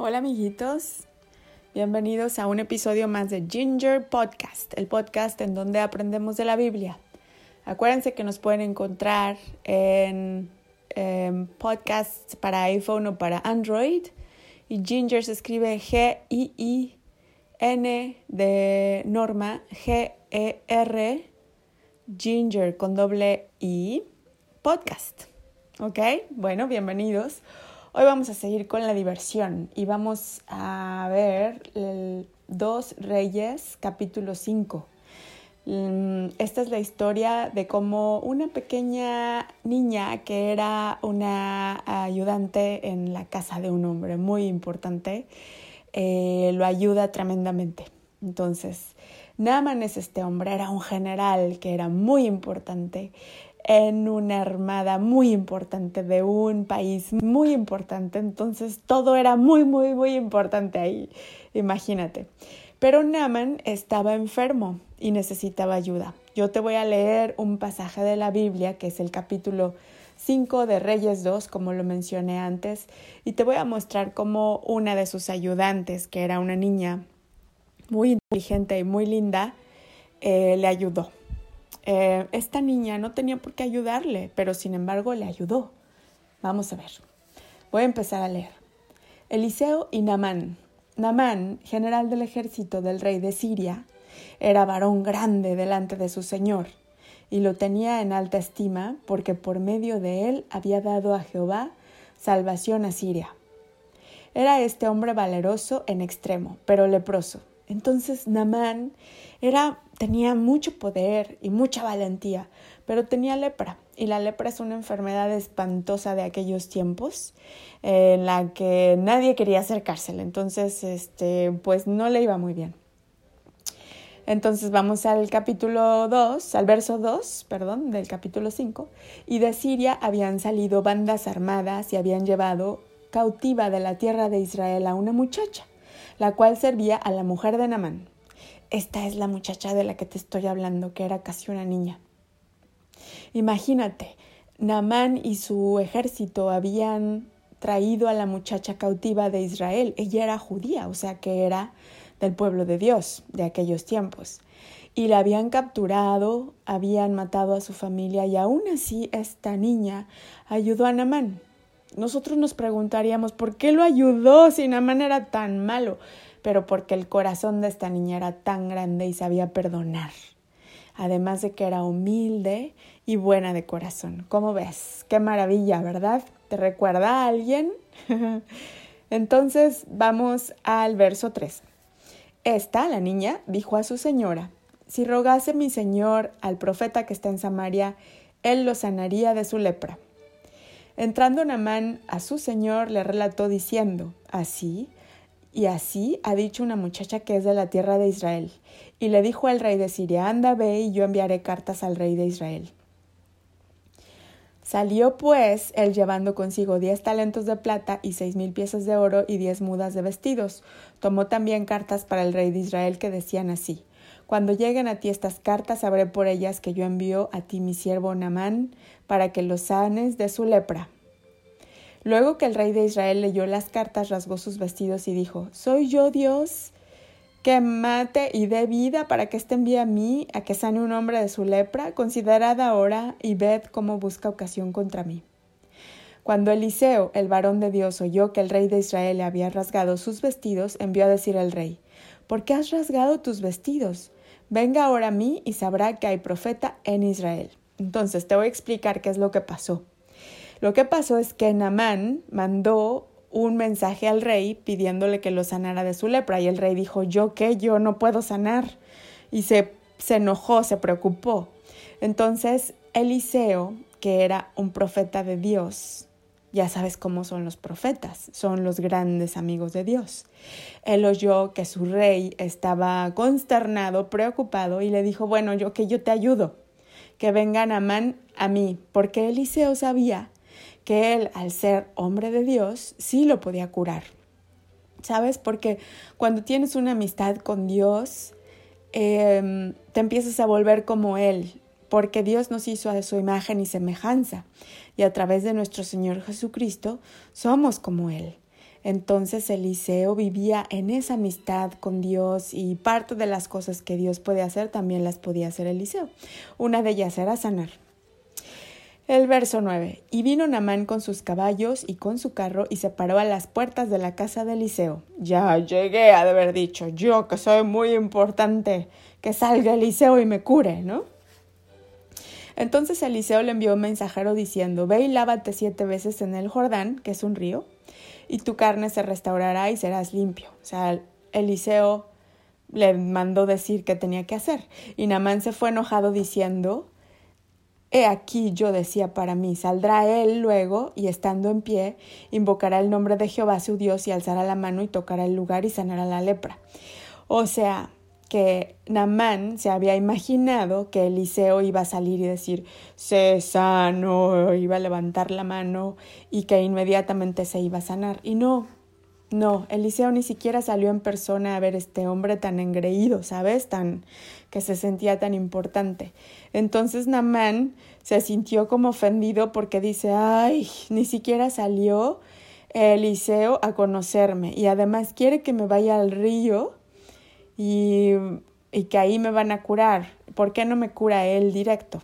Hola amiguitos, bienvenidos a un episodio más de Ginger Podcast, el podcast en donde aprendemos de la Biblia. Acuérdense que nos pueden encontrar en, podcasts para iPhone o para Android y Ginger se escribe G-I-I-N de Norma, G-E-R, Ginger con doble I, podcast. ¿Ok? Bueno, bienvenidos. Hoy vamos a seguir con la diversión y vamos a ver el Dos Reyes capítulo 5. Mm, esta es la historia de cómo una pequeña niña que era una ayudante en la casa de un hombre muy importante eh, lo ayuda tremendamente. Entonces, Naaman es este hombre, era un general que era muy importante en una armada muy importante de un país muy importante, entonces todo era muy, muy, muy importante ahí, imagínate. Pero Naaman estaba enfermo y necesitaba ayuda. Yo te voy a leer un pasaje de la Biblia, que es el capítulo 5 de Reyes 2, como lo mencioné antes, y te voy a mostrar cómo una de sus ayudantes, que era una niña muy inteligente y muy linda, eh, le ayudó. Eh, esta niña no tenía por qué ayudarle, pero sin embargo le ayudó. Vamos a ver. Voy a empezar a leer. Eliseo y Namán. Namán, general del ejército del rey de Siria, era varón grande delante de su señor, y lo tenía en alta estima porque por medio de él había dado a Jehová salvación a Siria. Era este hombre valeroso en extremo, pero leproso. Entonces Namán era, tenía mucho poder y mucha valentía, pero tenía lepra. Y la lepra es una enfermedad espantosa de aquellos tiempos en la que nadie quería acercársela. Entonces, este, pues no le iba muy bien. Entonces vamos al capítulo 2, al verso 2, perdón, del capítulo 5. Y de Siria habían salido bandas armadas y habían llevado cautiva de la tierra de Israel a una muchacha, la cual servía a la mujer de Namán esta es la muchacha de la que te estoy hablando, que era casi una niña. Imagínate, Naamán y su ejército habían traído a la muchacha cautiva de Israel. Ella era judía, o sea que era del pueblo de Dios de aquellos tiempos. Y la habían capturado, habían matado a su familia y aún así esta niña ayudó a Naamán. Nosotros nos preguntaríamos por qué lo ayudó si Naamán era tan malo pero porque el corazón de esta niña era tan grande y sabía perdonar. Además de que era humilde y buena de corazón. ¿Cómo ves? Qué maravilla, ¿verdad? ¿Te recuerda a alguien? Entonces vamos al verso 3. Esta, la niña, dijo a su señora, si rogase mi señor al profeta que está en Samaria, él lo sanaría de su lepra. Entrando Namán a su señor le relató diciendo, así, y así ha dicho una muchacha que es de la tierra de Israel. Y le dijo al rey de Siria, anda, ve y yo enviaré cartas al rey de Israel. Salió pues él llevando consigo diez talentos de plata y seis mil piezas de oro y diez mudas de vestidos. Tomó también cartas para el rey de Israel que decían así Cuando lleguen a ti estas cartas, sabré por ellas que yo envío a ti mi siervo Namán para que los sanes de su lepra. Luego que el rey de Israel leyó las cartas, rasgó sus vestidos y dijo, ¿Soy yo Dios que mate y dé vida para que éste envíe a mí a que sane un hombre de su lepra? Considerad ahora y ved cómo busca ocasión contra mí. Cuando Eliseo, el varón de Dios, oyó que el rey de Israel le había rasgado sus vestidos, envió a decir al rey, ¿por qué has rasgado tus vestidos? Venga ahora a mí y sabrá que hay profeta en Israel. Entonces te voy a explicar qué es lo que pasó. Lo que pasó es que Namán mandó un mensaje al rey pidiéndole que lo sanara de su lepra y el rey dijo, yo qué, yo no puedo sanar. Y se, se enojó, se preocupó. Entonces Eliseo, que era un profeta de Dios, ya sabes cómo son los profetas, son los grandes amigos de Dios. Él oyó que su rey estaba consternado, preocupado, y le dijo, bueno, yo que yo te ayudo, que venga Namán a mí, porque Eliseo sabía que él, al ser hombre de Dios, sí lo podía curar. ¿Sabes? Porque cuando tienes una amistad con Dios, em, te empiezas a volver como Él, porque Dios nos hizo a su imagen y semejanza, y a través de nuestro Señor Jesucristo somos como Él. Entonces Eliseo vivía en esa amistad con Dios y parte de las cosas que Dios puede hacer también las podía hacer Eliseo. Una de ellas era sanar. El verso 9. Y vino Namán con sus caballos y con su carro y se paró a las puertas de la casa de Eliseo. Ya llegué, a haber dicho, yo que soy muy importante, que salga Eliseo y me cure, ¿no? Entonces Eliseo le envió un mensajero diciendo, ve y lávate siete veces en el Jordán, que es un río, y tu carne se restaurará y serás limpio. O sea, Eliseo le mandó decir qué tenía que hacer. Y Namán se fue enojado diciendo, He aquí yo decía para mí, saldrá él luego y estando en pie, invocará el nombre de Jehová su Dios y alzará la mano y tocará el lugar y sanará la lepra. O sea, que Namán se había imaginado que Eliseo iba a salir y decir, se sano, iba a levantar la mano y que inmediatamente se iba a sanar. Y no, no, Eliseo ni siquiera salió en persona a ver este hombre tan engreído, ¿sabes? Tan que se sentía tan importante. Entonces Namán se sintió como ofendido porque dice, ay, ni siquiera salió Eliseo a conocerme y además quiere que me vaya al río y, que ahí me van a curar. ¿Por qué no me cura él directo?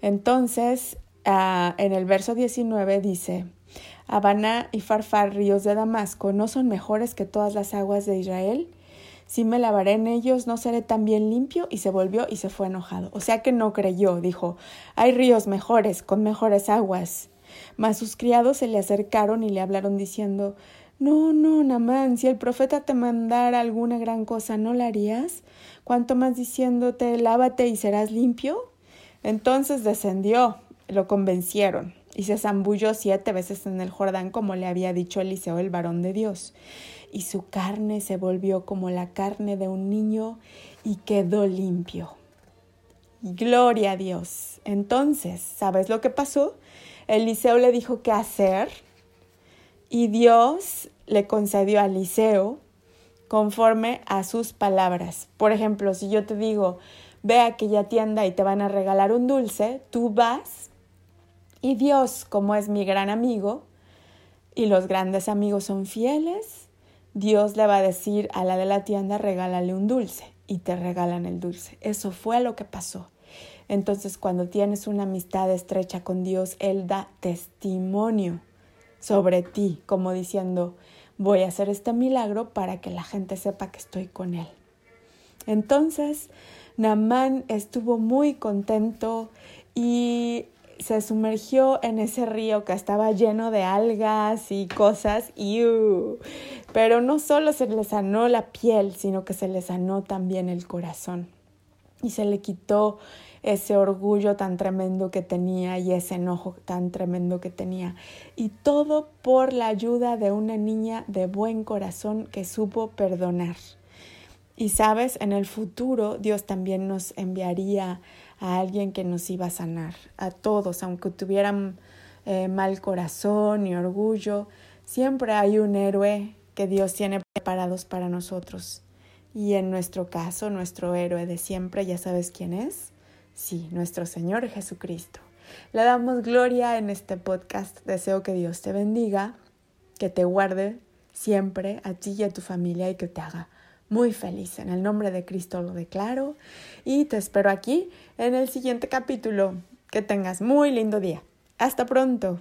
Entonces, ah, en el verso 19 dice, Habaná y Farfar, ríos de Damasco, ¿no son mejores que todas las aguas de Israel? Si me lavaré en ellos, no seré tan bien limpio. Y se volvió y se fue enojado. O sea que no creyó, dijo, hay ríos mejores, con mejores aguas. Mas sus criados se le acercaron y le hablaron diciendo, no, no, Namán, si el profeta te mandara alguna gran cosa, ¿no la harías? Cuanto más diciéndote, lávate y serás limpio. Entonces descendió, lo convencieron y se zambulló siete veces en el Jordán como le había dicho Eliseo el varón de Dios. Y su carne se volvió como la carne de un niño y quedó limpio. Gloria a Dios. Entonces, ¿sabes lo que pasó? Eliseo le dijo qué hacer y Dios le concedió a Eliseo conforme a sus palabras. Por ejemplo, si yo te digo, ve a aquella tienda y te van a regalar un dulce, tú vas y Dios, como es mi gran amigo, y los grandes amigos son fieles, Dios le va a decir a la de la tienda, regálale un dulce, y te regalan el dulce. Eso fue lo que pasó. Entonces, cuando tienes una amistad estrecha con Dios, Él da testimonio sobre ti, como diciendo, voy a hacer este milagro para que la gente sepa que estoy con Él. Entonces, Namán estuvo muy contento y se sumergió en ese río que estaba lleno de algas y cosas, y pero no solo se le sanó la piel, sino que se le sanó también el corazón. Y se le quitó ese orgullo tan tremendo que tenía y ese enojo tan tremendo que tenía. Y todo por la ayuda de una niña de buen corazón que supo perdonar. Y sabes, en el futuro Dios también nos enviaría a alguien que nos iba a sanar, a todos, aunque tuvieran eh, mal corazón y orgullo, siempre hay un héroe que Dios tiene preparados para nosotros. Y en nuestro caso, nuestro héroe de siempre, ¿ya sabes quién es? Sí, nuestro Señor Jesucristo. Le damos gloria en este podcast. Deseo que Dios te bendiga, que te guarde siempre a ti y a tu familia y que te haga muy feliz. En el nombre de Cristo lo declaro y te espero aquí en el siguiente capítulo. Que tengas muy lindo día. Hasta pronto.